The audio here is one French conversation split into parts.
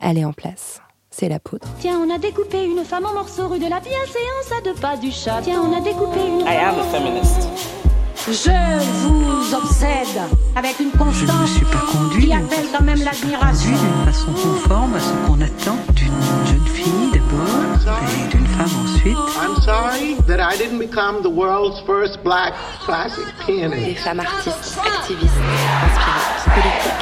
elle est en place. C'est la poudre. Tiens, on a découpé une femme en morceaux rue de la bienséance à deux pas du chat. Tiens, on a découpé une. I am a feminist. Je vous obsède avec une constance Je ne me suis pas conduit qui appelle quand même l'admiration. d'une façon conforme à ce qu'on attend d'une jeune fille d'abord et d'une femme ensuite. I'm sorry that I didn't become the world's first black classic Des pianist. femmes artistes, activistes, inspirantes, politiques,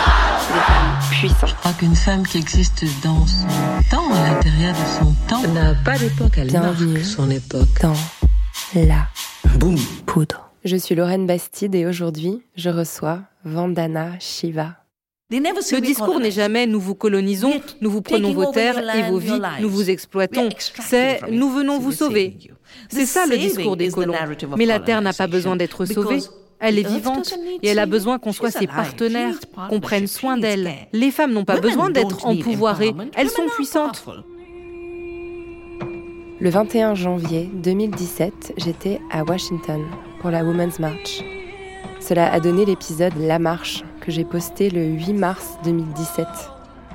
des femmes puissantes. Je crois qu'une femme qui existe dans son temps, à l'intérieur de son temps, n'a pas d'époque, elle Bienvenue. marque son époque. Dans la Boum. poudre. Je suis Lorraine Bastide et aujourd'hui, je reçois Vandana Shiva. Ce discours n'est jamais nous vous colonisons, nous vous prenons vos terres et vos vies, nous vous exploitons. C'est nous venons vous sauver. C'est ça le discours des colons. Mais la terre n'a pas besoin d'être sauvée. Elle est vivante et elle a besoin qu'on soit ses partenaires, qu'on prenne soin d'elle. Les femmes n'ont pas besoin d'être empouvoirées, elles sont puissantes. Le 21 janvier 2017, j'étais à Washington pour la Women's March. Cela a donné l'épisode La Marche que j'ai posté le 8 mars 2017.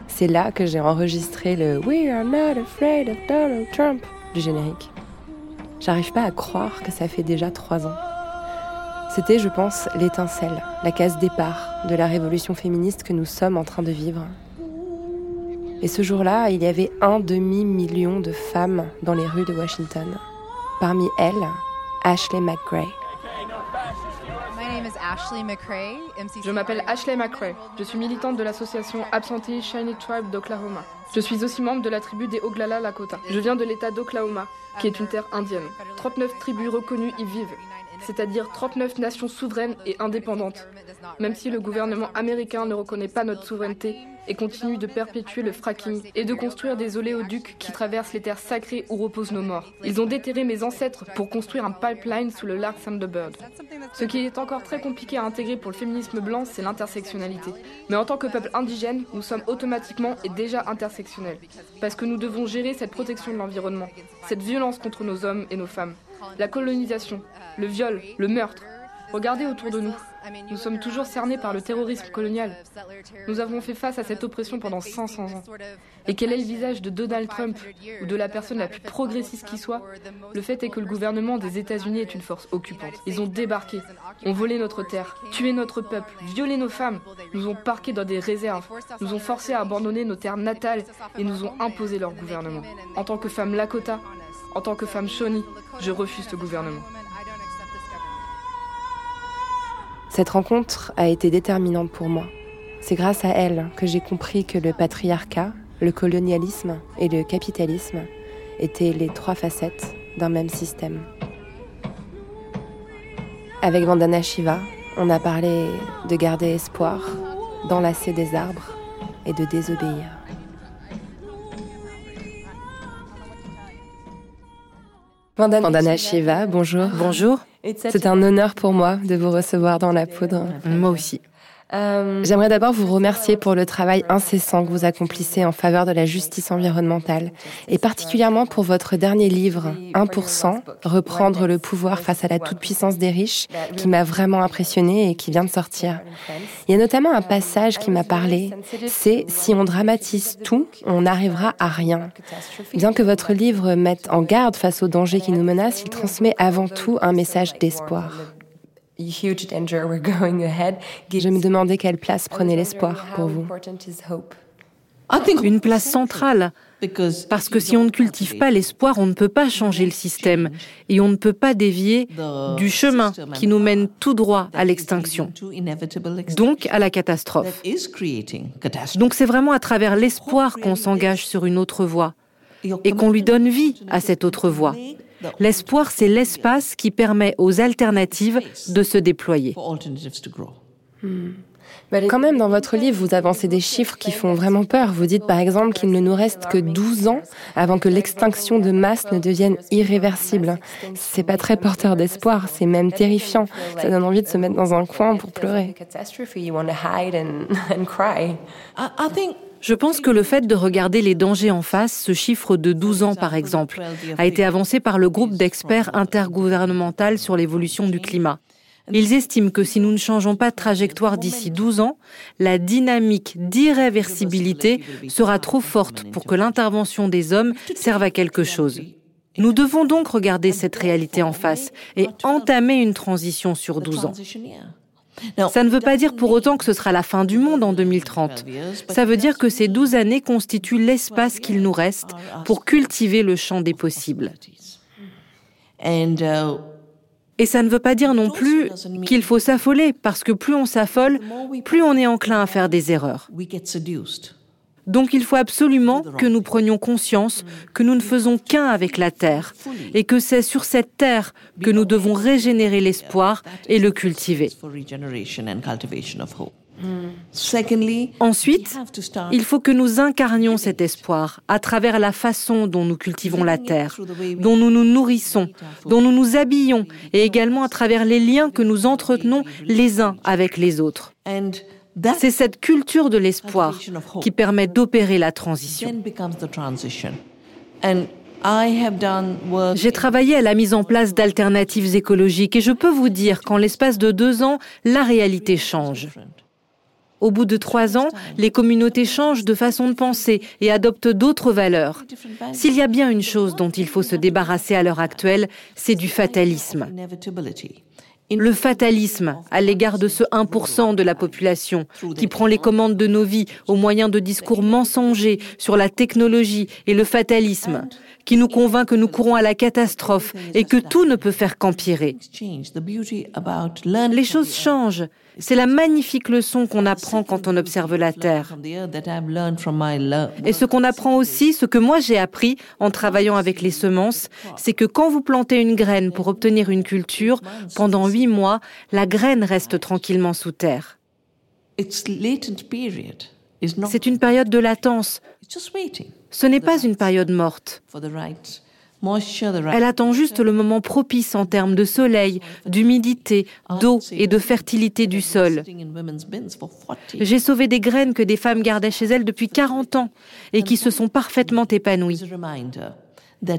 C'est là que j'ai enregistré le We are not afraid of Donald Trump du générique. J'arrive pas à croire que ça fait déjà trois ans. C'était, je pense, l'étincelle, la case départ de la révolution féministe que nous sommes en train de vivre. Et ce jour-là, il y avait un demi-million de femmes dans les rues de Washington. Parmi elles, Ashley McGray. Je m'appelle Ashley McRae. Je suis militante de l'association Absentee Shiny Tribe d'Oklahoma. Je suis aussi membre de la tribu des Oglala Lakota. Je viens de l'état d'Oklahoma, qui est une terre indienne. 39 tribus reconnues y vivent, c'est-à-dire 39 nations souveraines et indépendantes. Même si le gouvernement américain ne reconnaît pas notre souveraineté et continue de perpétuer le fracking et de construire des oléoducs qui traversent les terres sacrées où reposent nos morts. Ils ont déterré mes ancêtres pour construire un pipeline sous le lac Thunderbird. Ce qui est encore très compliqué à intégrer pour le féminisme blanc, c'est l'intersectionnalité. Mais en tant que peuple indigène, nous sommes automatiquement et déjà intersectionnels. Parce que nous devons gérer cette protection de l'environnement, cette violence contre nos hommes et nos femmes, la colonisation, le viol, le meurtre. Regardez autour de nous. Nous sommes toujours cernés par le terrorisme colonial. Nous avons fait face à cette oppression pendant 500 ans. Et quel est le visage de Donald Trump ou de la personne la plus progressiste qui soit? Le fait est que le gouvernement des États-Unis est une force occupante. Ils ont débarqué, ont volé notre terre, tué notre peuple, violé nos femmes, nous ont parqués dans des réserves, nous ont forcés à abandonner nos terres natales et nous ont imposé leur gouvernement. En tant que femme Lakota, en tant que femme Shawnee, je refuse ce gouvernement. Cette rencontre a été déterminante pour moi. C'est grâce à elle que j'ai compris que le patriarcat, le colonialisme et le capitalisme étaient les trois facettes d'un même système. Avec Vandana Shiva, on a parlé de garder espoir, d'enlacer des arbres et de désobéir. Vandana, Vandana Shiva, bonjour. Bonjour, C'est un honneur pour moi de vous recevoir dans la poudre. moi aussi. Euh, J'aimerais d'abord vous remercier pour le travail incessant que vous accomplissez en faveur de la justice environnementale et particulièrement pour votre dernier livre, 1%, Reprendre le pouvoir face à la toute-puissance des riches, qui m'a vraiment impressionné et qui vient de sortir. Il y a notamment un passage qui m'a parlé, c'est si on dramatise tout, on n'arrivera à rien. Bien que votre livre mette en garde face aux dangers qui nous menacent, il transmet avant tout un message d'espoir. Je me demandais quelle place prenait l'espoir pour vous. Une place centrale, parce que si on ne cultive pas l'espoir, on ne peut pas changer le système et on ne peut pas dévier du chemin qui nous mène tout droit à l'extinction, donc à la catastrophe. Donc c'est vraiment à travers l'espoir qu'on s'engage sur une autre voie et qu'on lui donne vie à cette autre voie. L'espoir, c'est l'espace qui permet aux alternatives de se déployer. Quand même, dans votre livre, vous avancez des chiffres qui font vraiment peur. Vous dites par exemple qu'il ne nous reste que 12 ans avant que l'extinction de masse ne devienne irréversible. C'est pas très porteur d'espoir, c'est même terrifiant. Ça donne envie de se mettre dans un coin pour pleurer. Je pense que le fait de regarder les dangers en face, ce chiffre de 12 ans par exemple, a été avancé par le groupe d'experts intergouvernemental sur l'évolution du climat. Ils estiment que si nous ne changeons pas de trajectoire d'ici 12 ans, la dynamique d'irréversibilité sera trop forte pour que l'intervention des hommes serve à quelque chose. Nous devons donc regarder cette réalité en face et entamer une transition sur 12 ans. Ça ne veut pas dire pour autant que ce sera la fin du monde en 2030. Ça veut dire que ces 12 années constituent l'espace qu'il nous reste pour cultiver le champ des possibles. Et ça ne veut pas dire non plus qu'il faut s'affoler, parce que plus on s'affole, plus on est enclin à faire des erreurs. Donc il faut absolument que nous prenions conscience que nous ne faisons qu'un avec la Terre et que c'est sur cette Terre que nous devons régénérer l'espoir et le cultiver. Ensuite, il faut que nous incarnions cet espoir à travers la façon dont nous cultivons la terre, dont nous nous nourrissons, dont nous nous habillons, et également à travers les liens que nous entretenons les uns avec les autres. C'est cette culture de l'espoir qui permet d'opérer la transition. J'ai travaillé à la mise en place d'alternatives écologiques et je peux vous dire qu'en l'espace de deux ans, la réalité change. Au bout de trois ans, les communautés changent de façon de penser et adoptent d'autres valeurs. S'il y a bien une chose dont il faut se débarrasser à l'heure actuelle, c'est du fatalisme. Le fatalisme à l'égard de ce 1% de la population qui prend les commandes de nos vies au moyen de discours mensongers sur la technologie et le fatalisme qui nous convainc que nous courons à la catastrophe et que tout ne peut faire qu'empirer. Les choses changent. C'est la magnifique leçon qu'on apprend quand on observe la Terre. Et ce qu'on apprend aussi, ce que moi j'ai appris en travaillant avec les semences, c'est que quand vous plantez une graine pour obtenir une culture, pendant huit mois, la graine reste tranquillement sous terre. C'est une période de latence. Ce n'est pas une période morte. Elle attend juste le moment propice en termes de soleil, d'humidité, d'eau et de fertilité du sol. J'ai sauvé des graines que des femmes gardaient chez elles depuis 40 ans et qui se sont parfaitement épanouies.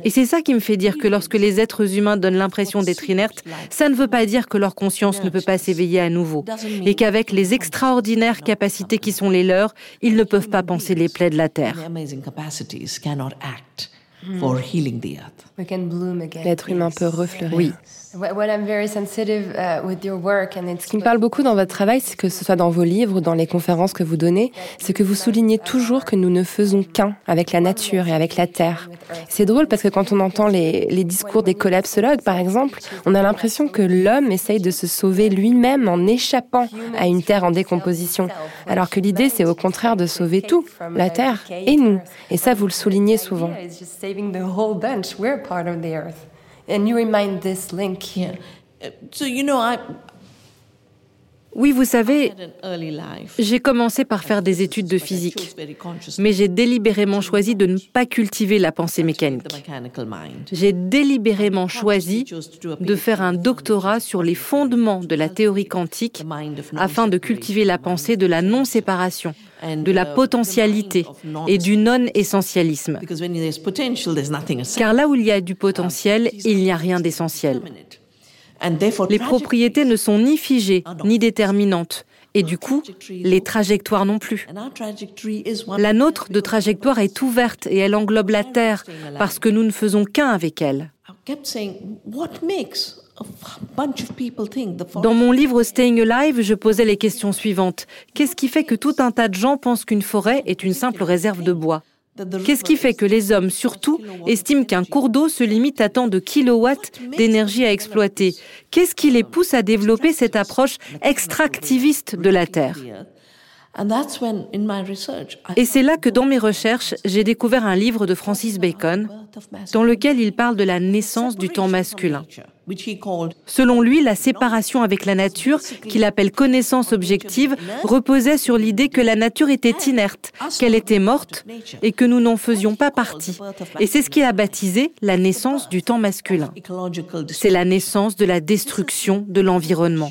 Et c'est ça qui me fait dire que lorsque les êtres humains donnent l'impression d'être inertes, ça ne veut pas dire que leur conscience ne peut pas s'éveiller à nouveau. Et qu'avec les extraordinaires capacités qui sont les leurs, ils ne peuvent pas penser les plaies de la Terre. L'être humain peut refleurir. Oui. Ce qui me parle beaucoup dans votre travail, c'est que ce soit dans vos livres, dans les conférences que vous donnez, c'est que vous soulignez toujours que nous ne faisons qu'un avec la nature et avec la terre. C'est drôle parce que quand on entend les, les discours des collapsologues, par exemple, on a l'impression que l'homme essaye de se sauver lui-même en échappant à une terre en décomposition, alors que l'idée, c'est au contraire de sauver tout, la terre et nous. Et ça, vous le soulignez souvent. And you remind this link. Yeah. So, you know, I, oui, vous savez, j'ai commencé par faire des études de physique, mais j'ai délibérément choisi de ne pas cultiver la pensée mécanique. J'ai délibérément choisi de faire un doctorat sur les fondements de la théorie quantique afin de cultiver la pensée de la non-séparation, de la potentialité et du non-essentialisme. Car là où il y a du potentiel, il n'y a rien d'essentiel. Les propriétés ne sont ni figées, ni déterminantes. Et du coup, les trajectoires non plus. La nôtre de trajectoire est ouverte et elle englobe la Terre parce que nous ne faisons qu'un avec elle. Dans mon livre Staying Alive, je posais les questions suivantes. Qu'est-ce qui fait que tout un tas de gens pensent qu'une forêt est une simple réserve de bois? Qu'est-ce qui fait que les hommes, surtout, estiment qu'un cours d'eau se limite à tant de kilowatts d'énergie à exploiter? Qu'est-ce qui les pousse à développer cette approche extractiviste de la Terre? Et c'est là que dans mes recherches, j'ai découvert un livre de Francis Bacon dans lequel il parle de la naissance du temps masculin. Selon lui, la séparation avec la nature, qu'il appelle connaissance objective, reposait sur l'idée que la nature était inerte, qu'elle était morte et que nous n'en faisions pas partie. Et c'est ce qu'il a baptisé la naissance du temps masculin. C'est la naissance de la destruction de l'environnement.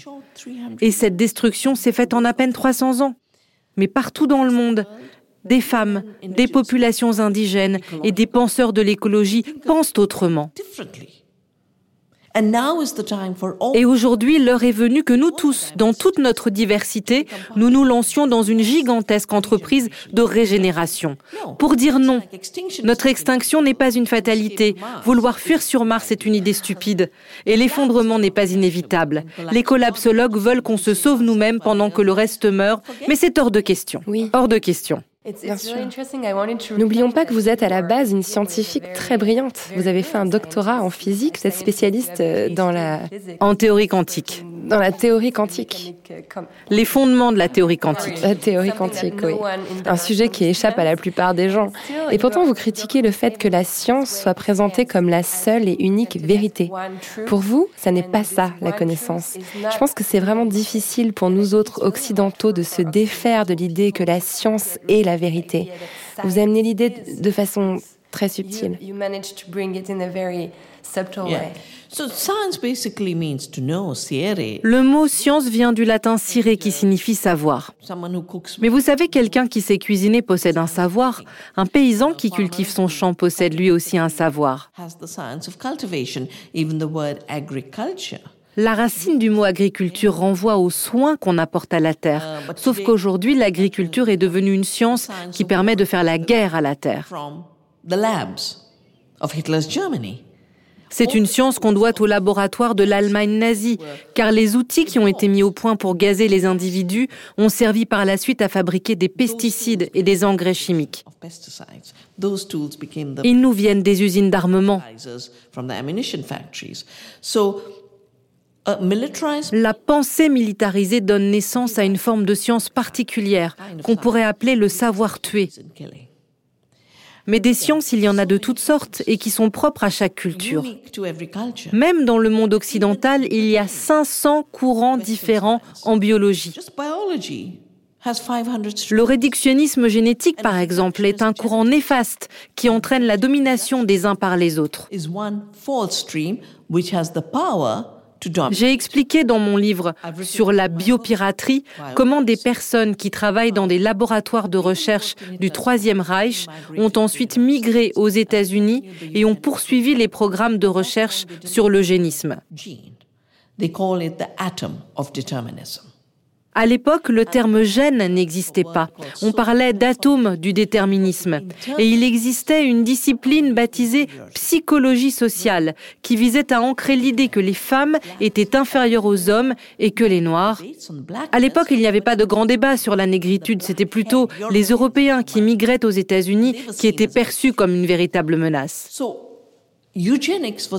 Et cette destruction s'est faite en à peine 300 ans mais partout dans le monde, des femmes, des populations indigènes et des penseurs de l'écologie pensent autrement. Et aujourd'hui, l'heure est venue que nous tous, dans toute notre diversité, nous nous lancions dans une gigantesque entreprise de régénération. Pour dire non, notre extinction n'est pas une fatalité. Vouloir fuir sur Mars est une idée stupide. Et l'effondrement n'est pas inévitable. Les collapsologues veulent qu'on se sauve nous-mêmes pendant que le reste meurt, mais c'est hors de question. Oui. Hors de question. N'oublions pas que vous êtes à la base une scientifique très brillante. Vous avez fait un doctorat en physique, vous êtes spécialiste euh, dans la... En théorie quantique. Dans la théorie quantique. Les fondements de la théorie quantique. La théorie quantique, oui. Un sujet qui échappe à la plupart des gens. Et pourtant, vous critiquez le fait que la science soit présentée comme la seule et unique vérité. Pour vous, ça n'est pas ça, la connaissance. Je pense que c'est vraiment difficile pour nous autres occidentaux de se défaire de l'idée que la science est la vérité. Vous amenez l'idée de façon très subtile. Le mot science vient du latin sire qui signifie savoir. Mais vous savez, quelqu'un qui sait cuisiner possède un savoir. Un paysan qui cultive son champ possède lui aussi un savoir. La racine du mot agriculture renvoie aux soins qu'on apporte à la terre. Sauf qu'aujourd'hui, l'agriculture est devenue une science qui permet de faire la guerre à la terre. C'est une science qu'on doit au laboratoire de l'Allemagne nazie, car les outils qui ont été mis au point pour gazer les individus ont servi par la suite à fabriquer des pesticides et des engrais chimiques. Ils nous viennent des usines d'armement. La pensée militarisée donne naissance à une forme de science particulière qu'on pourrait appeler le savoir tuer. Mais des sciences, il y en a de toutes sortes et qui sont propres à chaque culture. Même dans le monde occidental, il y a 500 courants différents en biologie. Le réductionnisme génétique, par exemple, est un courant néfaste qui entraîne la domination des uns par les autres. J'ai expliqué dans mon livre sur la biopiraterie comment des personnes qui travaillent dans des laboratoires de recherche du Troisième Reich ont ensuite migré aux États-Unis et ont poursuivi les programmes de recherche sur l'eugénisme. À l'époque, le terme gène n'existait pas. On parlait d'atome du déterminisme. Et il existait une discipline baptisée psychologie sociale qui visait à ancrer l'idée que les femmes étaient inférieures aux hommes et que les noirs. À l'époque, il n'y avait pas de grand débat sur la négritude. C'était plutôt les Européens qui migraient aux États-Unis qui étaient perçus comme une véritable menace.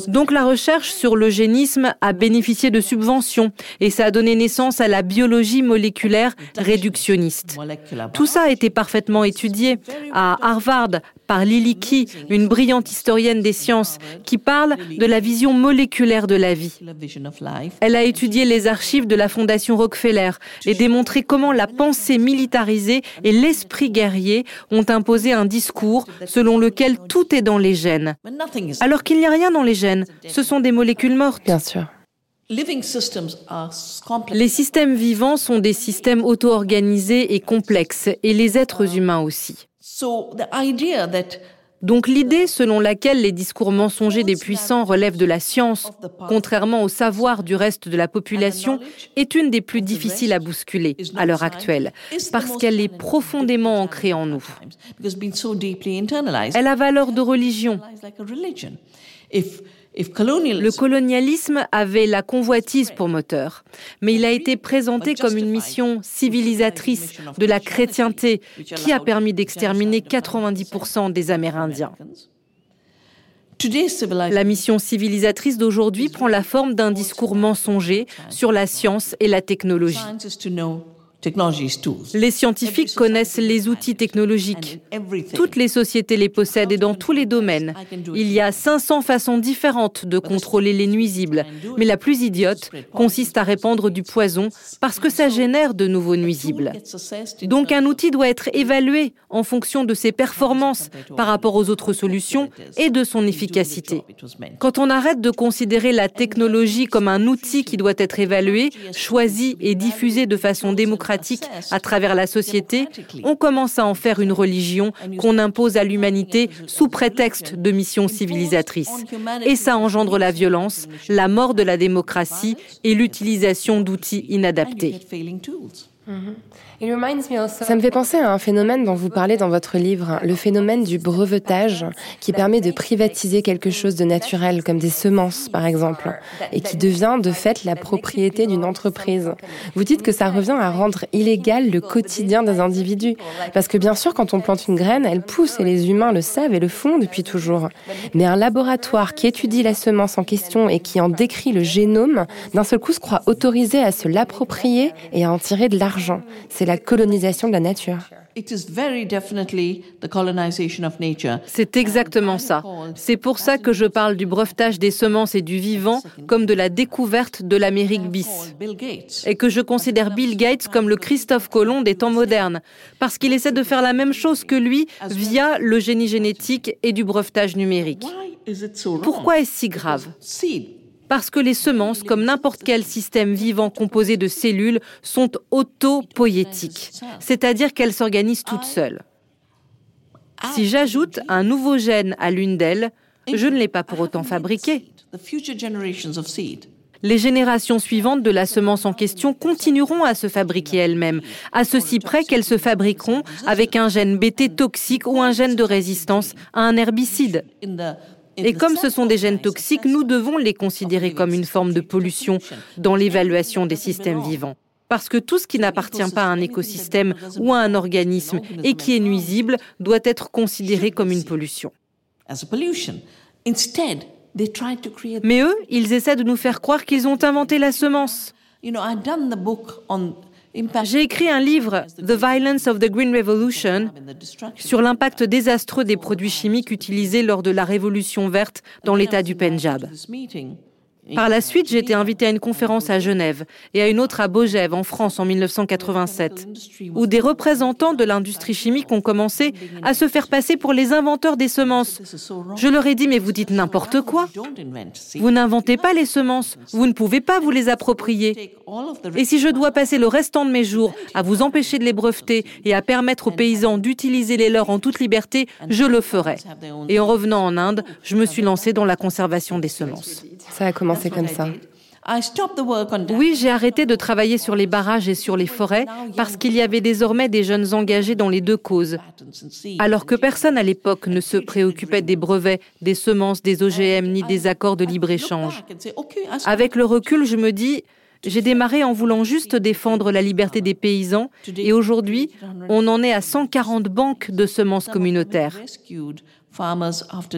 Donc la recherche sur l'eugénisme a bénéficié de subventions et ça a donné naissance à la biologie moléculaire réductionniste. Tout ça a été parfaitement étudié à Harvard par Lily Key, une brillante historienne des sciences, qui parle de la vision moléculaire de la vie. Elle a étudié les archives de la Fondation Rockefeller et démontré comment la pensée militarisée et l'esprit guerrier ont imposé un discours selon lequel tout est dans les gènes. Alors qu'il n'y a rien dans les gènes, ce sont des molécules mortes. Bien sûr. Les systèmes vivants sont des systèmes auto-organisés et complexes, et les êtres humains aussi. Donc l'idée selon laquelle les discours mensongers des puissants relèvent de la science, contrairement au savoir du reste de la population, est une des plus difficiles à bousculer à l'heure actuelle, parce qu'elle est profondément ancrée en nous. Elle a valeur de religion. Le colonialisme avait la convoitise pour moteur, mais il a été présenté comme une mission civilisatrice de la chrétienté qui a permis d'exterminer 90% des Amérindiens. La mission civilisatrice d'aujourd'hui prend la forme d'un discours mensonger sur la science et la technologie. Les scientifiques connaissent les outils technologiques. Toutes les sociétés les possèdent et dans tous les domaines. Il y a 500 façons différentes de contrôler les nuisibles, mais la plus idiote consiste à répandre du poison parce que ça génère de nouveaux nuisibles. Donc un outil doit être évalué en fonction de ses performances par rapport aux autres solutions et de son efficacité. Quand on arrête de considérer la technologie comme un outil qui doit être évalué, choisi et diffusé de façon démocratique, pratique à travers la société, on commence à en faire une religion qu'on impose à l'humanité sous prétexte de mission civilisatrice. Et ça engendre la violence, la mort de la démocratie et l'utilisation d'outils inadaptés. Ça me fait penser à un phénomène dont vous parlez dans votre livre, le phénomène du brevetage, qui permet de privatiser quelque chose de naturel, comme des semences par exemple, et qui devient de fait la propriété d'une entreprise. Vous dites que ça revient à rendre illégal le quotidien des individus, parce que bien sûr quand on plante une graine, elle pousse et les humains le savent et le font depuis toujours. Mais un laboratoire qui étudie la semence en question et qui en décrit le génome, d'un seul coup se croit autorisé à se l'approprier et à en tirer de l'argent. La colonisation de la nature. C'est exactement ça. C'est pour ça que je parle du brevetage des semences et du vivant comme de la découverte de l'Amérique bis. Et que je considère Bill Gates comme le Christophe Colomb des temps modernes, parce qu'il essaie de faire la même chose que lui via le génie génétique et du brevetage numérique. Pourquoi est-ce si grave? Parce que les semences, comme n'importe quel système vivant composé de cellules, sont autopoïétiques, c'est-à-dire qu'elles s'organisent toutes seules. Si j'ajoute un nouveau gène à l'une d'elles, je ne l'ai pas pour autant fabriqué. Les générations suivantes de la semence en question continueront à se fabriquer elles-mêmes, à ceci près qu'elles se fabriqueront avec un gène BT toxique ou un gène de résistance à un herbicide. Et comme ce sont des gènes toxiques, nous devons les considérer comme une forme de pollution dans l'évaluation des systèmes vivants. Parce que tout ce qui n'appartient pas à un écosystème ou à un organisme et qui est nuisible doit être considéré comme une pollution. Mais eux, ils essaient de nous faire croire qu'ils ont inventé la semence. J'ai écrit un livre, The Violence of the Green Revolution, sur l'impact désastreux des produits chimiques utilisés lors de la Révolution verte dans l'État du Pendjab. Par la suite, j'ai été invitée à une conférence à Genève et à une autre à Bogève, en France, en 1987, où des représentants de l'industrie chimique ont commencé à se faire passer pour les inventeurs des semences. Je leur ai dit, mais vous dites n'importe quoi. Vous n'inventez pas les semences, vous ne pouvez pas vous les approprier. Et si je dois passer le restant de mes jours à vous empêcher de les breveter et à permettre aux paysans d'utiliser les leurs en toute liberté, je le ferai. Et en revenant en Inde, je me suis lancée dans la conservation des semences. Ça a commencé comme ça. Oui, j'ai arrêté de travailler sur les barrages et sur les forêts parce qu'il y avait désormais des jeunes engagés dans les deux causes. Alors que personne à l'époque ne se préoccupait des brevets, des semences, des OGM ni des accords de libre-échange. Avec le recul, je me dis, j'ai démarré en voulant juste défendre la liberté des paysans et aujourd'hui, on en est à 140 banques de semences communautaires.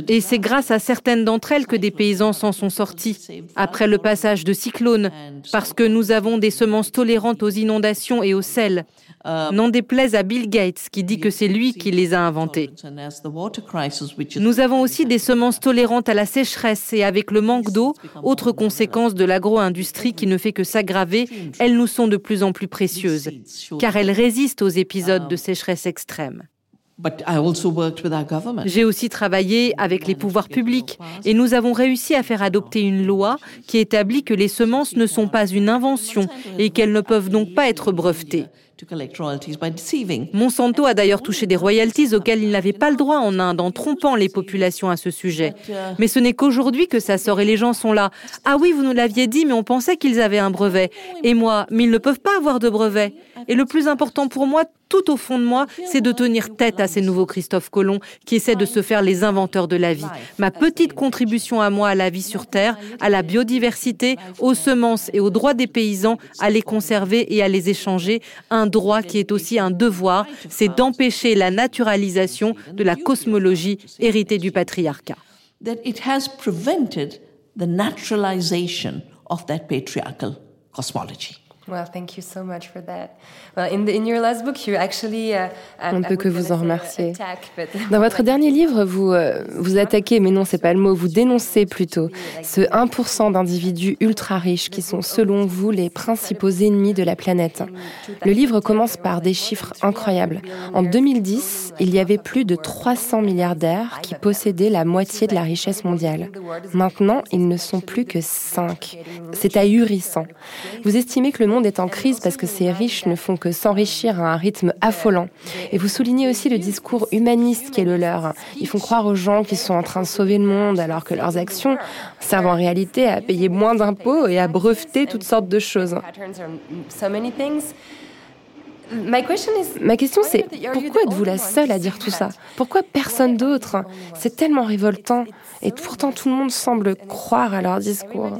Et c'est grâce à certaines d'entre elles que des paysans s'en sont sortis après le passage de cyclones, parce que nous avons des semences tolérantes aux inondations et au sel. N'en déplaise à Bill Gates qui dit que c'est lui qui les a inventées. Nous avons aussi des semences tolérantes à la sécheresse et avec le manque d'eau, autre conséquence de l'agro-industrie qui ne fait que s'aggraver, elles nous sont de plus en plus précieuses, car elles résistent aux épisodes de sécheresse extrême. J'ai aussi travaillé avec les pouvoirs publics et nous avons réussi à faire adopter une loi qui établit que les semences ne sont pas une invention et qu'elles ne peuvent donc pas être brevetées. Monsanto a d'ailleurs touché des royalties auxquelles il n'avait pas le droit en Inde en trompant les populations à ce sujet. Mais ce n'est qu'aujourd'hui que ça sort et les gens sont là. Ah oui, vous nous l'aviez dit, mais on pensait qu'ils avaient un brevet. Et moi, mais ils ne peuvent pas avoir de brevet. Et le plus important pour moi, tout au fond de moi, c'est de tenir tête à ces nouveaux Christophe Colomb qui essaient de se faire les inventeurs de la vie. Ma petite contribution à moi à la vie sur Terre, à la biodiversité, aux semences et aux droits des paysans, à les conserver et à les échanger, un droit qui est aussi un devoir, c'est d'empêcher la naturalisation de la cosmologie héritée du patriarcat. On ne peut que vous en remercier. Dans votre dernier livre, vous euh, vous attaquez, mais non, c'est pas le mot, vous dénoncez plutôt ce 1% d'individus ultra riches qui sont, selon vous, les principaux ennemis de la planète. Le livre commence par des chiffres incroyables. En 2010, il y avait plus de 300 milliardaires qui possédaient la moitié de la richesse mondiale. Maintenant, ils ne sont plus que 5. C'est ahurissant. Vous estimez que le monde est en crise parce que ces riches ne font que s'enrichir à un rythme affolant. Et vous soulignez aussi le discours humaniste qui est le leur. Ils font croire aux gens qu'ils sont en train de sauver le monde alors que leurs actions servent en réalité à payer moins d'impôts et à breveter toutes sortes de choses. Ma question c'est pourquoi êtes-vous la seule à dire tout ça Pourquoi personne d'autre C'est tellement révoltant. Et pourtant tout le monde semble croire à leur discours.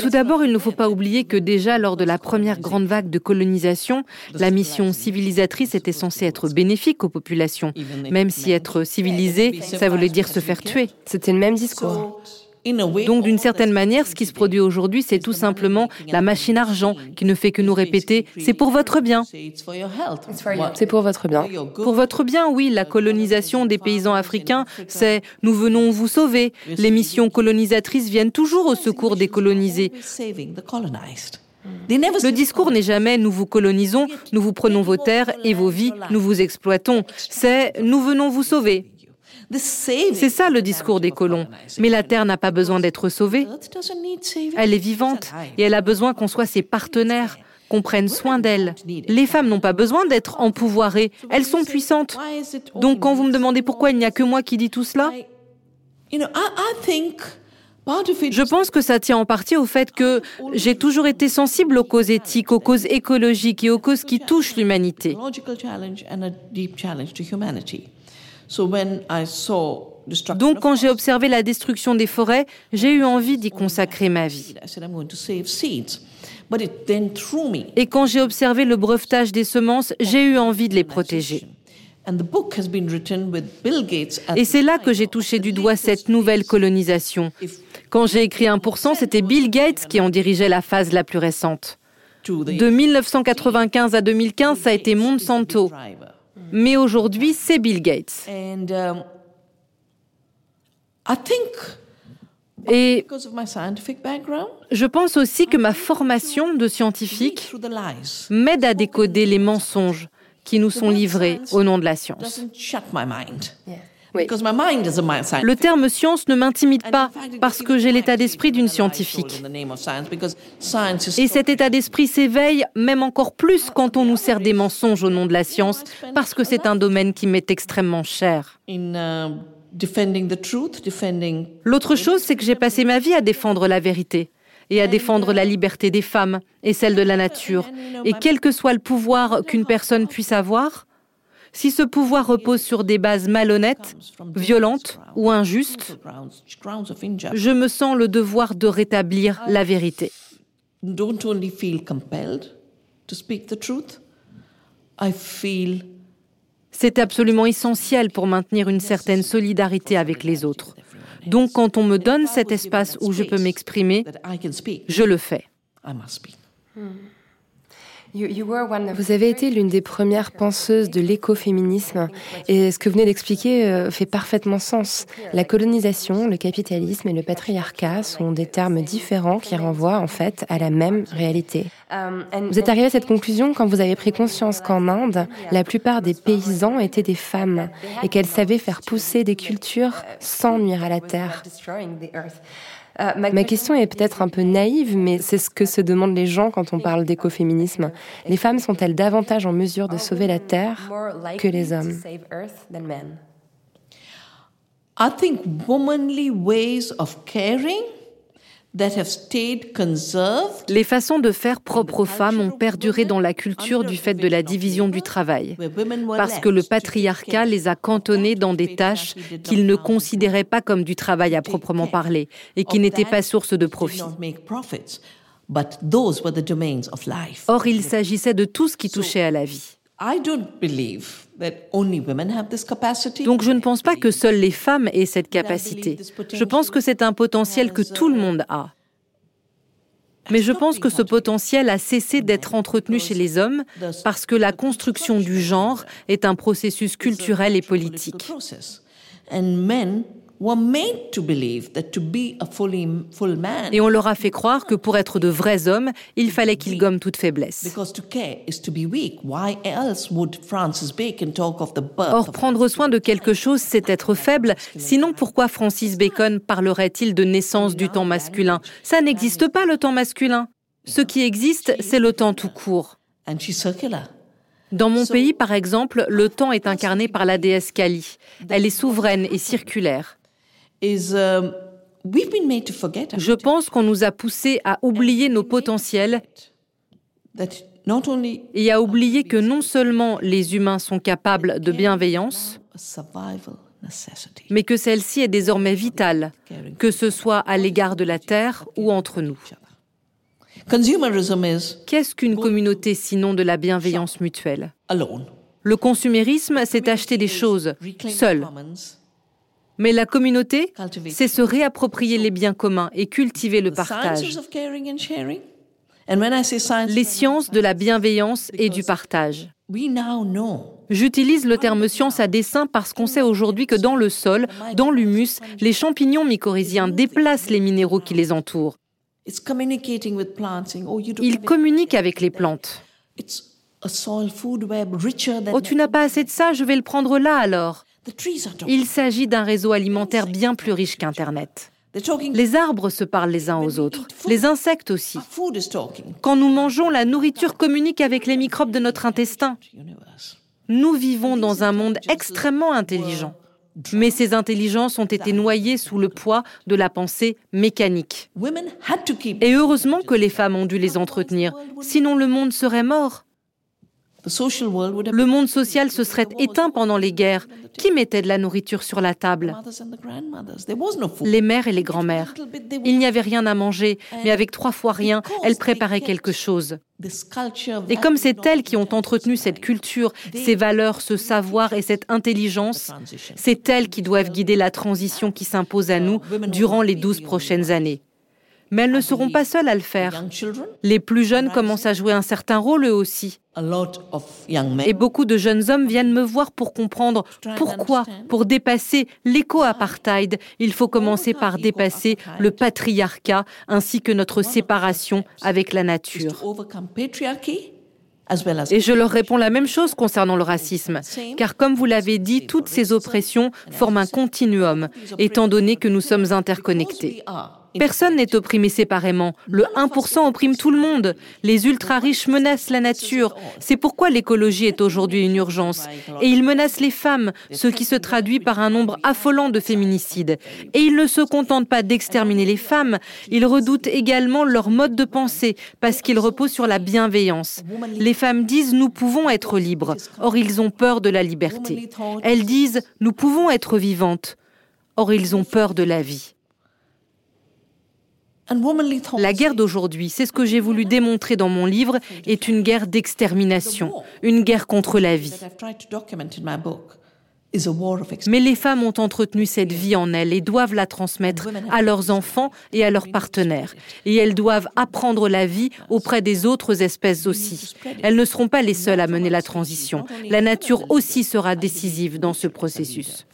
Tout d'abord, il ne faut pas oublier que déjà lors de la première grande vague de colonisation, la mission civilisatrice était censée être bénéfique aux populations, même si être civilisé, ça voulait dire se faire tuer. C'était le même discours. Donc d'une certaine manière, ce qui se produit aujourd'hui, c'est tout simplement la machine argent qui ne fait que nous répéter ⁇ c'est pour votre bien ⁇ C'est pour votre bien. Pour votre bien, oui, la colonisation des paysans africains, c'est ⁇ nous venons vous sauver ⁇ Les missions colonisatrices viennent toujours au secours des colonisés. Le discours n'est jamais nous vous colonisons, nous vous prenons vos terres et vos vies, nous vous exploitons. C'est nous venons vous sauver. C'est ça le discours des colons. Mais la Terre n'a pas besoin d'être sauvée. Elle est vivante et elle a besoin qu'on soit ses partenaires, qu'on prenne soin d'elle. Les femmes n'ont pas besoin d'être empouvoirées, elles sont puissantes. Donc quand vous me demandez pourquoi il n'y a que moi qui dis tout cela, je pense que ça tient en partie au fait que j'ai toujours été sensible aux causes éthiques, aux causes écologiques et aux causes qui touchent l'humanité. Donc quand j'ai observé la destruction des forêts, j'ai eu envie d'y consacrer ma vie. Et quand j'ai observé le brevetage des semences, j'ai eu envie de les protéger. Et c'est là que j'ai touché du doigt cette nouvelle colonisation. Quand j'ai écrit 1%, c'était Bill Gates qui en dirigeait la phase la plus récente. De 1995 à 2015, ça a été Monsanto. Mais aujourd'hui, c'est Bill Gates. Um, Et je pense aussi que ma formation de scientifique m'aide à décoder les mensonges qui nous sont livrés au nom de la science. Le terme science ne m'intimide pas parce que j'ai l'état d'esprit d'une scientifique. Et cet état d'esprit s'éveille même encore plus quand on nous sert des mensonges au nom de la science parce que c'est un domaine qui m'est extrêmement cher. Uh, L'autre chose, c'est que j'ai passé ma vie à défendre la vérité et à défendre la liberté des femmes et celle de la nature. Et quel que soit le pouvoir qu'une personne puisse avoir, si ce pouvoir repose sur des bases malhonnêtes, violentes ou injustes, je me sens le devoir de rétablir la vérité. C'est absolument essentiel pour maintenir une certaine solidarité avec les autres. Donc quand on me donne cet espace où je peux m'exprimer, je le fais. Vous avez été l'une des premières penseuses de l'écoféminisme et ce que vous venez d'expliquer euh, fait parfaitement sens. La colonisation, le capitalisme et le patriarcat sont des termes différents qui renvoient en fait à la même réalité. Um, vous êtes arrivé à cette conclusion quand vous avez pris conscience qu'en Inde, la plupart des paysans étaient des femmes et qu'elles savaient faire pousser des cultures sans nuire à la terre. Euh, ma question est peut-être un peu naïve, mais c'est ce que se demandent les gens quand on parle d'écoféminisme. Les femmes sont-elles davantage en mesure de sauver la Terre que les hommes? I think womanly ways of caring les façons de faire propres aux femmes ont perduré dans la culture du fait de la division du travail, parce que le patriarcat les a cantonnées dans des tâches qu'ils ne considéraient pas comme du travail à proprement parler et qui n'étaient pas source de profit. Or, il s'agissait de tout ce qui touchait à la vie. Donc je ne pense pas que seules les femmes aient cette capacité. Je pense que c'est un potentiel que tout le monde a. Mais je pense que ce potentiel a cessé d'être entretenu chez les hommes parce que la construction du genre est un processus culturel et politique. Et on leur a fait croire que pour être de vrais hommes, il fallait qu'ils gomment toute faiblesse. Or, prendre soin de quelque chose, c'est être faible. Sinon, pourquoi Francis Bacon parlerait-il de naissance du temps masculin? Ça n'existe pas, le temps masculin. Ce qui existe, c'est le temps tout court. Dans mon pays, par exemple, le temps est incarné par la déesse Kali. Elle est souveraine et circulaire. Um, Je pense qu'on nous a poussés à oublier nos potentiels. et à oublier que non seulement les humains sont capables de bienveillance, mais que celle-ci est désormais vitale, que ce soit à l'égard de la Terre ou entre nous. Qu'est-ce qu'une communauté sinon de la bienveillance mutuelle? Le consumérisme, c'est acheter des choses, seul. Mais la communauté, c'est se réapproprier les biens communs et cultiver le partage. Les sciences de la bienveillance et du partage. J'utilise le terme science à dessein parce qu'on sait aujourd'hui que dans le sol, dans l'humus, les champignons mycorhiziens déplacent les minéraux qui les entourent. Oh, Ils communiquent avec les plantes. Oh, tu n'as pas assez de ça, je vais le prendre là alors. Il s'agit d'un réseau alimentaire bien plus riche qu'Internet. Les arbres se parlent les uns aux autres, les insectes aussi. Quand nous mangeons, la nourriture communique avec les microbes de notre intestin. Nous vivons dans un monde extrêmement intelligent, mais ces intelligences ont été noyées sous le poids de la pensée mécanique. Et heureusement que les femmes ont dû les entretenir, sinon le monde serait mort. Le monde social se serait éteint pendant les guerres. Qui mettait de la nourriture sur la table? Les mères et les grands-mères. Il n'y avait rien à manger, mais avec trois fois rien, elles préparaient quelque chose. Et comme c'est elles qui ont entretenu cette culture, ces valeurs, ce savoir et cette intelligence, c'est elles qui doivent guider la transition qui s'impose à nous durant les douze prochaines années. Mais elles ne seront pas seules à le faire. Les plus jeunes commencent à jouer un certain rôle eux aussi. Et beaucoup de jeunes hommes viennent me voir pour comprendre pourquoi, pour dépasser l'éco-apartheid, il faut commencer par dépasser le patriarcat ainsi que notre séparation avec la nature. Et je leur réponds la même chose concernant le racisme, car comme vous l'avez dit, toutes ces oppressions forment un continuum, étant donné que nous sommes interconnectés. Personne n'est opprimé séparément. Le 1% opprime tout le monde. Les ultra-riches menacent la nature. C'est pourquoi l'écologie est aujourd'hui une urgence. Et ils menacent les femmes, ce qui se traduit par un nombre affolant de féminicides. Et ils ne se contentent pas d'exterminer les femmes, ils redoutent également leur mode de pensée, parce qu'ils reposent sur la bienveillance. Les femmes disent nous pouvons être libres. Or, ils ont peur de la liberté. Elles disent nous pouvons être vivantes. Or, ils ont peur de la vie. La guerre d'aujourd'hui, c'est ce que j'ai voulu démontrer dans mon livre, est une guerre d'extermination, une guerre contre la vie. Mais les femmes ont entretenu cette vie en elles et doivent la transmettre à leurs enfants et à leurs partenaires. Et elles doivent apprendre la vie auprès des autres espèces aussi. Elles ne seront pas les seules à mener la transition. La nature aussi sera décisive dans ce processus.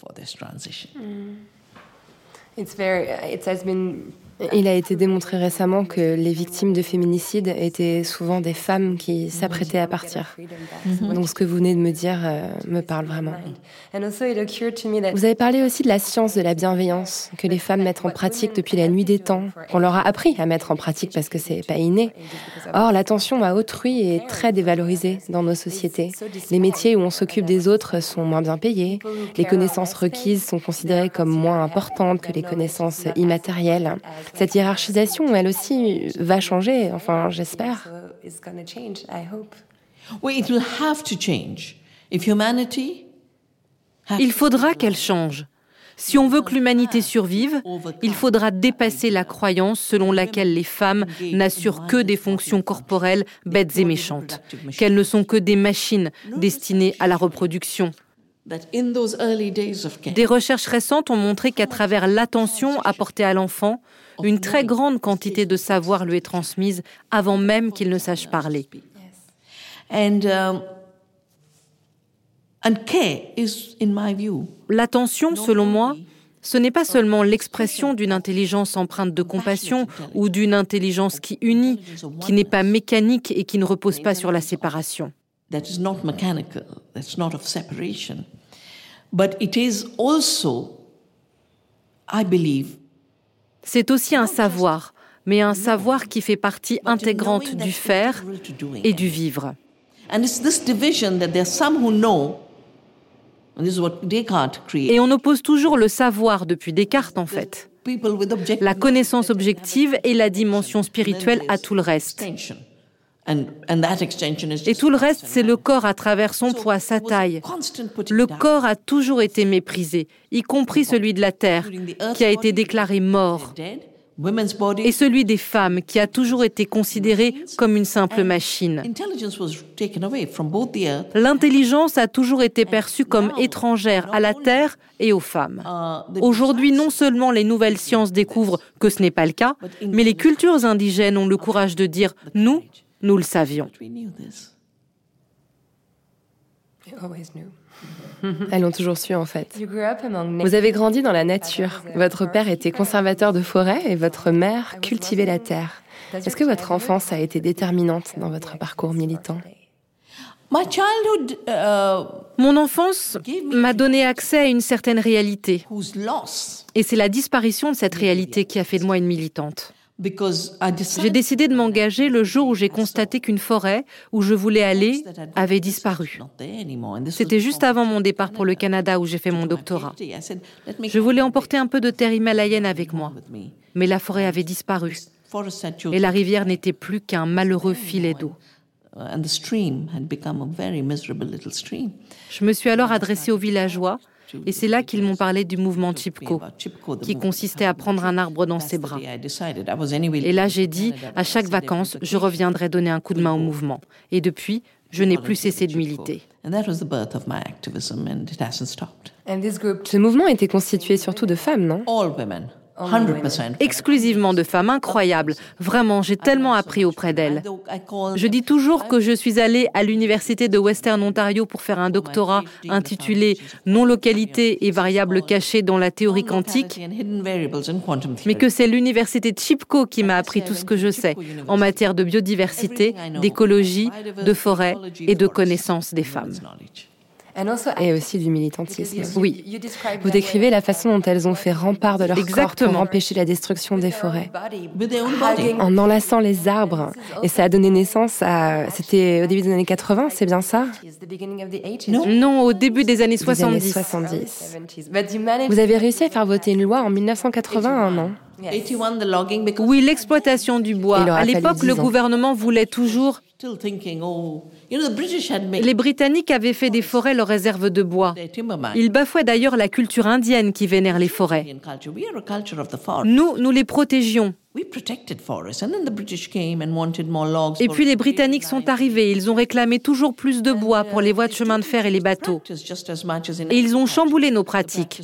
Il a été démontré récemment que les victimes de féminicide étaient souvent des femmes qui s'apprêtaient à partir. Mhm. Donc ce que vous venez de me dire euh, me parle vraiment. Vous avez parlé aussi de la science de la bienveillance que les femmes mettent en pratique depuis la nuit des temps, qu'on leur a appris à mettre en pratique parce que c'est pas inné. Or, l'attention à autrui est très dévalorisée dans nos sociétés. Les métiers où on s'occupe des autres sont moins bien payés. Les connaissances requises sont considérées comme moins importantes que les connaissances immatérielles. Cette hiérarchisation, elle aussi, va changer, enfin, j'espère. Il faudra qu'elle change. Si on veut que l'humanité survive, il faudra dépasser la croyance selon laquelle les femmes n'assurent que des fonctions corporelles bêtes et méchantes, qu'elles ne sont que des machines destinées à la reproduction. Des recherches récentes ont montré qu'à travers l'attention apportée à l'enfant, une très grande quantité de savoir lui est transmise avant même qu'il ne sache parler. Um, L'attention, selon moi, ce n'est pas seulement l'expression d'une intelligence empreinte de compassion ou d'une intelligence qui unit, qui n'est pas mécanique et qui ne repose pas sur la séparation. C'est aussi un savoir, mais un savoir qui fait partie intégrante du faire et du vivre. Et on oppose toujours le savoir depuis Descartes en fait. La connaissance objective et la dimension spirituelle à tout le reste. Et tout le reste, c'est le corps à travers son poids, sa taille. Le corps a toujours été méprisé, y compris celui de la terre, qui a été déclaré mort et celui des femmes qui a toujours été considéré comme une simple machine. L'intelligence a toujours été perçue comme étrangère à la Terre et aux femmes. Uh, Aujourd'hui, non seulement les nouvelles sciences découvrent que ce n'est pas le cas, mais les cultures indigènes ont le courage de dire ⁇ nous, nous le savions ⁇ Elles l'ont toujours su en fait. Vous avez grandi dans la nature. Votre père était conservateur de forêt et votre mère cultivait la terre. Est-ce que votre enfance a été déterminante dans votre parcours militant uh, Mon enfance m'a donné accès à une certaine réalité. Et c'est la disparition de cette réalité qui a fait de moi une militante. J'ai décidé de m'engager le jour où j'ai constaté qu'une forêt où je voulais aller avait disparu. C'était juste avant mon départ pour le Canada où j'ai fait mon doctorat. Je voulais emporter un peu de terre himalayenne avec moi, mais la forêt avait disparu et la rivière n'était plus qu'un malheureux filet d'eau. Je me suis alors adressée aux villageois et c'est là qu'ils m'ont parlé du mouvement Chipko, qui consistait à prendre un arbre dans ses bras. Et là, j'ai dit, à chaque vacances, je reviendrai donner un coup de main au mouvement. Et depuis, je n'ai plus cessé de militer. Ce mouvement était constitué surtout de femmes, non? Exclusivement de femmes incroyables. Vraiment, j'ai tellement appris auprès d'elles. Je dis toujours que je suis allée à l'université de Western Ontario pour faire un doctorat intitulé Non-localité et variables cachées dans la théorie quantique, mais que c'est l'université Chipko qui m'a appris tout ce que je sais en matière de biodiversité, d'écologie, de forêt et de connaissance des femmes et aussi du militantisme. Oui. Vous décrivez la façon dont elles ont fait rempart de leur corps pour empêcher la destruction des forêts. En enlaçant les arbres. Et ça a donné naissance à... C'était au début des années 80, c'est bien ça? Non, au début des années 70. 70. Vous avez réussi à faire voter une loi en 1981, non? Oui, l'exploitation du bois. À l'époque, le gouvernement voulait toujours les Britanniques avaient fait des forêts leur réserve de bois. Ils bafouaient d'ailleurs la culture indienne qui vénère les forêts. Nous, nous les protégions. Et puis les Britanniques sont arrivés, ils ont réclamé toujours plus de bois pour les voies de chemin de fer et les bateaux. Et ils ont chamboulé nos pratiques.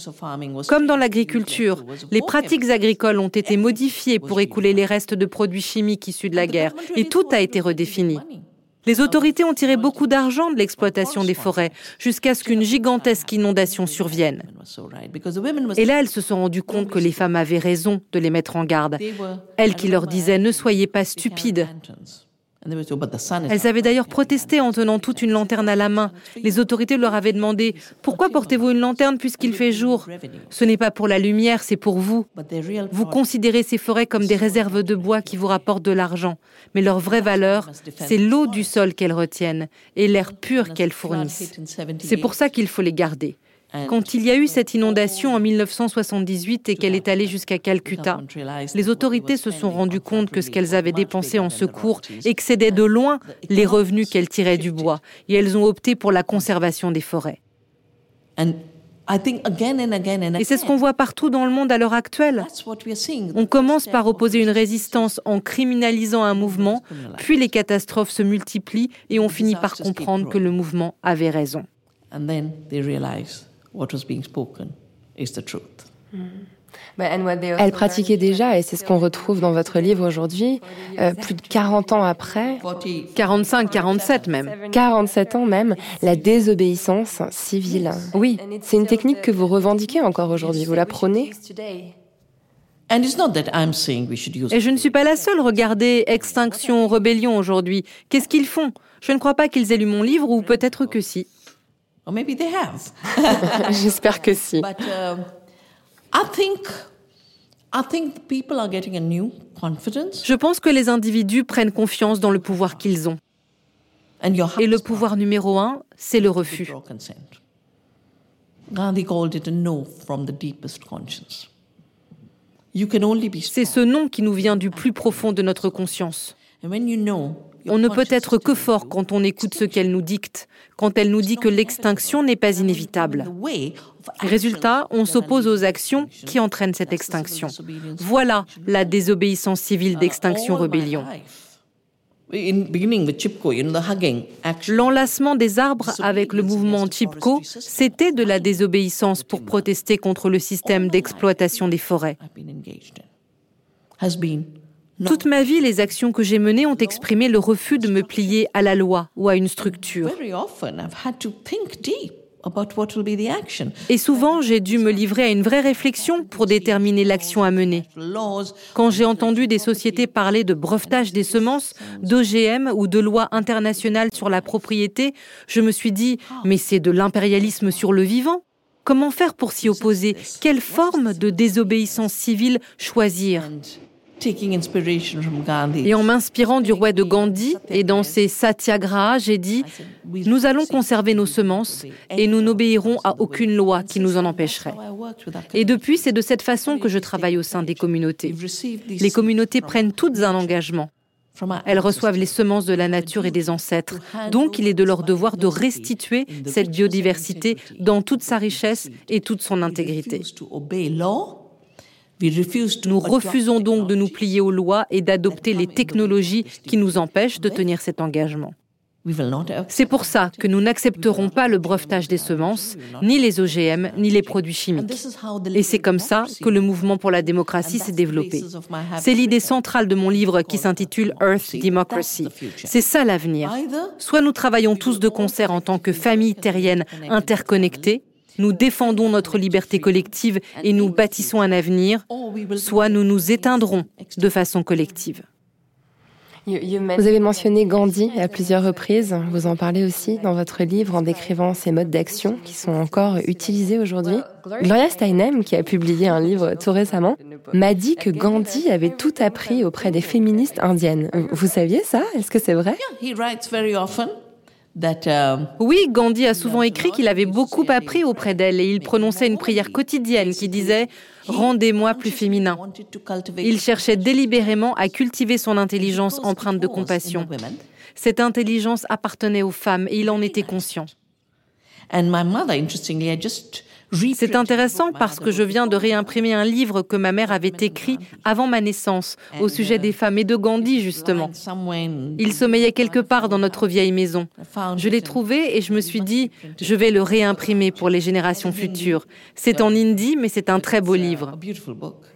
Comme dans l'agriculture, les pratiques agricoles ont été modifiées pour écouler les restes de produits chimiques issus de la guerre, et tout a été redéfini. Les autorités ont tiré beaucoup d'argent de l'exploitation des forêts jusqu'à ce qu'une gigantesque inondation survienne. Et là, elles se sont rendues compte que les femmes avaient raison de les mettre en garde. Elles qui leur disaient ne soyez pas stupides. Elles avaient d'ailleurs protesté en tenant toute une lanterne à la main. Les autorités leur avaient demandé Pourquoi portez-vous une lanterne puisqu'il fait jour? Ce n'est pas pour la lumière, c'est pour vous. Vous considérez ces forêts comme des réserves de bois qui vous rapportent de l'argent. Mais leur vraie valeur, c'est l'eau du sol qu'elles retiennent et l'air pur qu'elles fournissent. C'est pour ça qu'il faut les garder. Quand il y a eu cette inondation en 1978 et qu'elle est allée jusqu'à Calcutta, les autorités se sont rendues compte que ce qu'elles avaient dépensé en secours excédait de loin les revenus qu'elles tiraient du bois, et elles ont opté pour la conservation des forêts. Et c'est ce qu'on voit partout dans le monde à l'heure actuelle. On commence par opposer une résistance en criminalisant un mouvement, puis les catastrophes se multiplient et on finit par comprendre que le mouvement avait raison what was being spoken is the truth. Mm. Elle pratiquait déjà, et c'est ce qu'on retrouve dans votre livre aujourd'hui, euh, plus de 40 ans après. 45, 47 même. 47 ans même, la désobéissance civile. Oui, c'est une technique que vous revendiquez encore aujourd'hui, vous la prônez et je ne suis pas la seule. Regardez Extinction, Rébellion aujourd'hui. Qu'est-ce qu'ils font? Je ne crois pas qu'ils aient lu mon livre, ou peut-être que si. J'espère que si. Je pense que les individus prennent confiance dans le pouvoir qu'ils ont. Et le pouvoir numéro un, c'est le refus. C'est ce nom qui nous vient du plus profond de notre conscience. On ne peut être que fort quand on écoute ce qu'elle nous dicte, quand elle nous dit que l'extinction n'est pas inévitable. Résultat, on s'oppose aux actions qui entraînent cette extinction. Voilà la désobéissance civile d'extinction-rébellion. L'enlacement des arbres avec le mouvement Chipko, c'était de la désobéissance pour protester contre le système d'exploitation des forêts. Toute ma vie, les actions que j'ai menées ont exprimé le refus de me plier à la loi ou à une structure. Et souvent, j'ai dû me livrer à une vraie réflexion pour déterminer l'action à mener. Quand j'ai entendu des sociétés parler de brevetage des semences, d'OGM ou de lois internationales sur la propriété, je me suis dit, mais c'est de l'impérialisme sur le vivant. Comment faire pour s'y opposer? Quelle forme de désobéissance civile choisir? Et en m'inspirant du roi de Gandhi et dans ses satyagrahas, j'ai dit Nous allons conserver nos semences et nous n'obéirons à aucune loi qui nous en empêcherait. Et depuis, c'est de cette façon que je travaille au sein des communautés. Les communautés prennent toutes un engagement. Elles reçoivent les semences de la nature et des ancêtres. Donc il est de leur devoir de restituer cette biodiversité dans toute sa richesse et toute son intégrité. Nous refusons donc de nous plier aux lois et d'adopter les technologies qui nous empêchent de tenir cet engagement. C'est pour ça que nous n'accepterons pas le brevetage des semences, ni les OGM, ni les produits chimiques. Et c'est comme ça que le mouvement pour la démocratie s'est développé. C'est l'idée centrale de mon livre qui s'intitule Earth Democracy. C'est ça l'avenir. Soit nous travaillons tous de concert en tant que famille terrienne interconnectée, nous défendons notre liberté collective et nous bâtissons un avenir, soit nous nous éteindrons de façon collective. Vous avez mentionné Gandhi à plusieurs reprises, vous en parlez aussi dans votre livre en décrivant ces modes d'action qui sont encore utilisés aujourd'hui. Gloria Steinem, qui a publié un livre tout récemment, m'a dit que Gandhi avait tout appris auprès des féministes indiennes. Vous saviez ça? Est-ce que c'est vrai? Oui, Gandhi a souvent écrit qu'il avait beaucoup appris auprès d'elle et il prononçait une prière quotidienne qui disait ⁇ Rendez-moi plus féminin ⁇ Il cherchait délibérément à cultiver son intelligence empreinte de compassion. Cette intelligence appartenait aux femmes et il en était conscient. C'est intéressant parce que je viens de réimprimer un livre que ma mère avait écrit avant ma naissance au sujet des femmes et de Gandhi justement. Il sommeillait quelque part dans notre vieille maison. Je l'ai trouvé et je me suis dit, je vais le réimprimer pour les générations futures. C'est en hindi, mais c'est un très beau livre.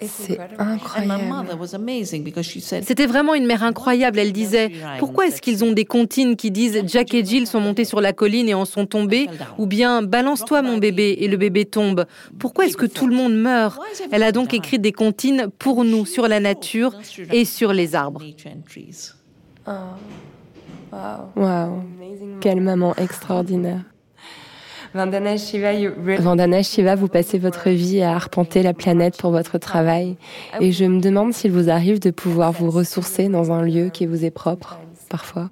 C'est incroyable. C'était vraiment une mère incroyable. Elle disait, pourquoi est-ce qu'ils ont des comptines qui disent Jack et Jill sont montés sur la colline et en sont tombés? Ou bien balance-toi mon bébé et le bébé tombe Pourquoi est-ce que tout le monde meurt Elle a donc écrit des comptines pour nous sur la nature et sur les arbres. Wow. Quelle maman extraordinaire. Vandana Shiva, vous passez votre vie à arpenter la planète pour votre travail. Et je me demande s'il vous arrive de pouvoir vous ressourcer dans un lieu qui vous est propre, parfois.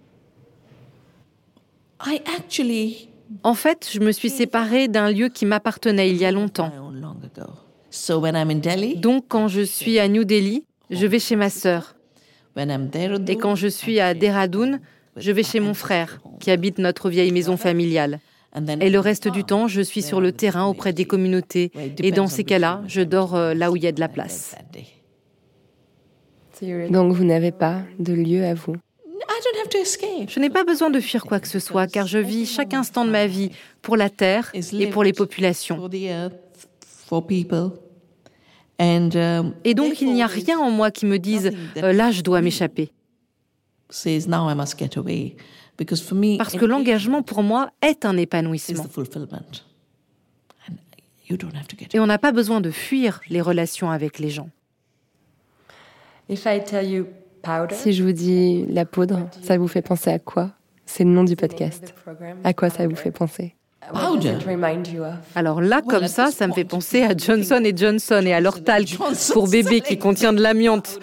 En fait, je me suis séparée d'un lieu qui m'appartenait il y a longtemps. Donc, quand je suis à New Delhi, je vais chez ma sœur. Et quand je suis à Dehradun, je vais chez mon frère, qui habite notre vieille maison familiale. Et le reste du temps, je suis sur le terrain auprès des communautés. Et dans ces cas-là, je dors euh, là où il y a de la place. Donc vous n'avez pas de lieu à vous je n'ai pas besoin de fuir quoi que ce soit, car je vis chaque instant de ma vie pour la Terre et pour les populations. Um, et donc il n'y a rien en moi qui me dise euh, là je dois m'échapper. Parce que l'engagement pour moi est un épanouissement. Et on n'a pas besoin de fuir les relations avec les gens. Si je vous dis la poudre, ça vous fait penser à quoi? C'est le nom du podcast. À quoi ça vous fait penser? Alors là, comme ça, ça me fait penser à Johnson et Johnson et à leur talc pour bébé qui contient de l'amiante.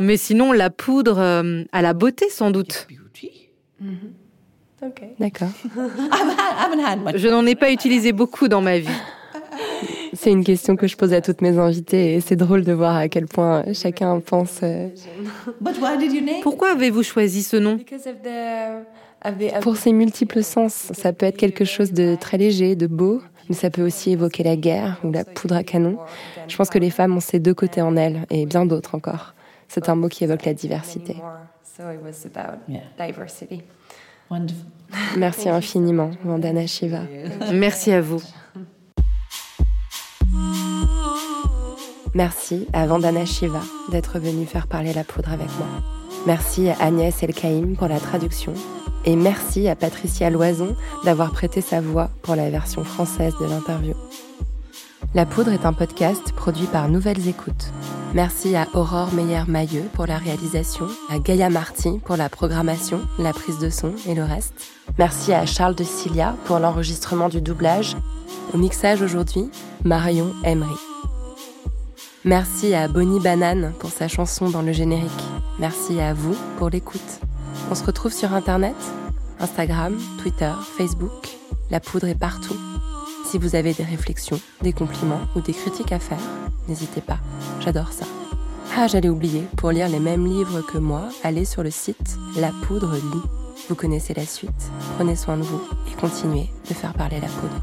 Mais sinon, la poudre euh, à la beauté, sans doute. Mm-hmm. D'accord. Je n'en ai pas utilisé beaucoup dans ma vie. C'est une question que je pose à toutes mes invitées et c'est drôle de voir à quel point chacun pense. Euh, Pourquoi avez-vous choisi ce nom? Pour ses multiples sens, ça peut être quelque chose de très léger, de beau, mais ça peut aussi évoquer la guerre ou la poudre à canon. Je pense que les femmes ont ces deux côtés en elles et bien d'autres encore. C'est un mot qui évoque la diversité. Merci infiniment, Vandana Shiva. Merci à vous. Merci à Vandana Shiva d'être venue faire parler la poudre avec moi. Merci à Agnès Elkaïm pour la traduction. Et merci à Patricia Loison d'avoir prêté sa voix pour la version française de l'interview. La Poudre est un podcast produit par Nouvelles Écoutes. Merci à Aurore Meyer-Mailleux pour la réalisation, à Gaïa Marty pour la programmation, la prise de son et le reste. Merci à Charles de Cilia pour l'enregistrement du doublage. Au mixage aujourd'hui, Marion Emery. Merci à Bonnie Banane pour sa chanson dans le générique. Merci à vous pour l'écoute. On se retrouve sur Internet, Instagram, Twitter, Facebook. La poudre est partout. Si vous avez des réflexions, des compliments ou des critiques à faire, n'hésitez pas. J'adore ça. Ah, j'allais oublier, pour lire les mêmes livres que moi, allez sur le site La Poudre Lit. Vous connaissez la suite. Prenez soin de vous et continuez de faire parler la poudre.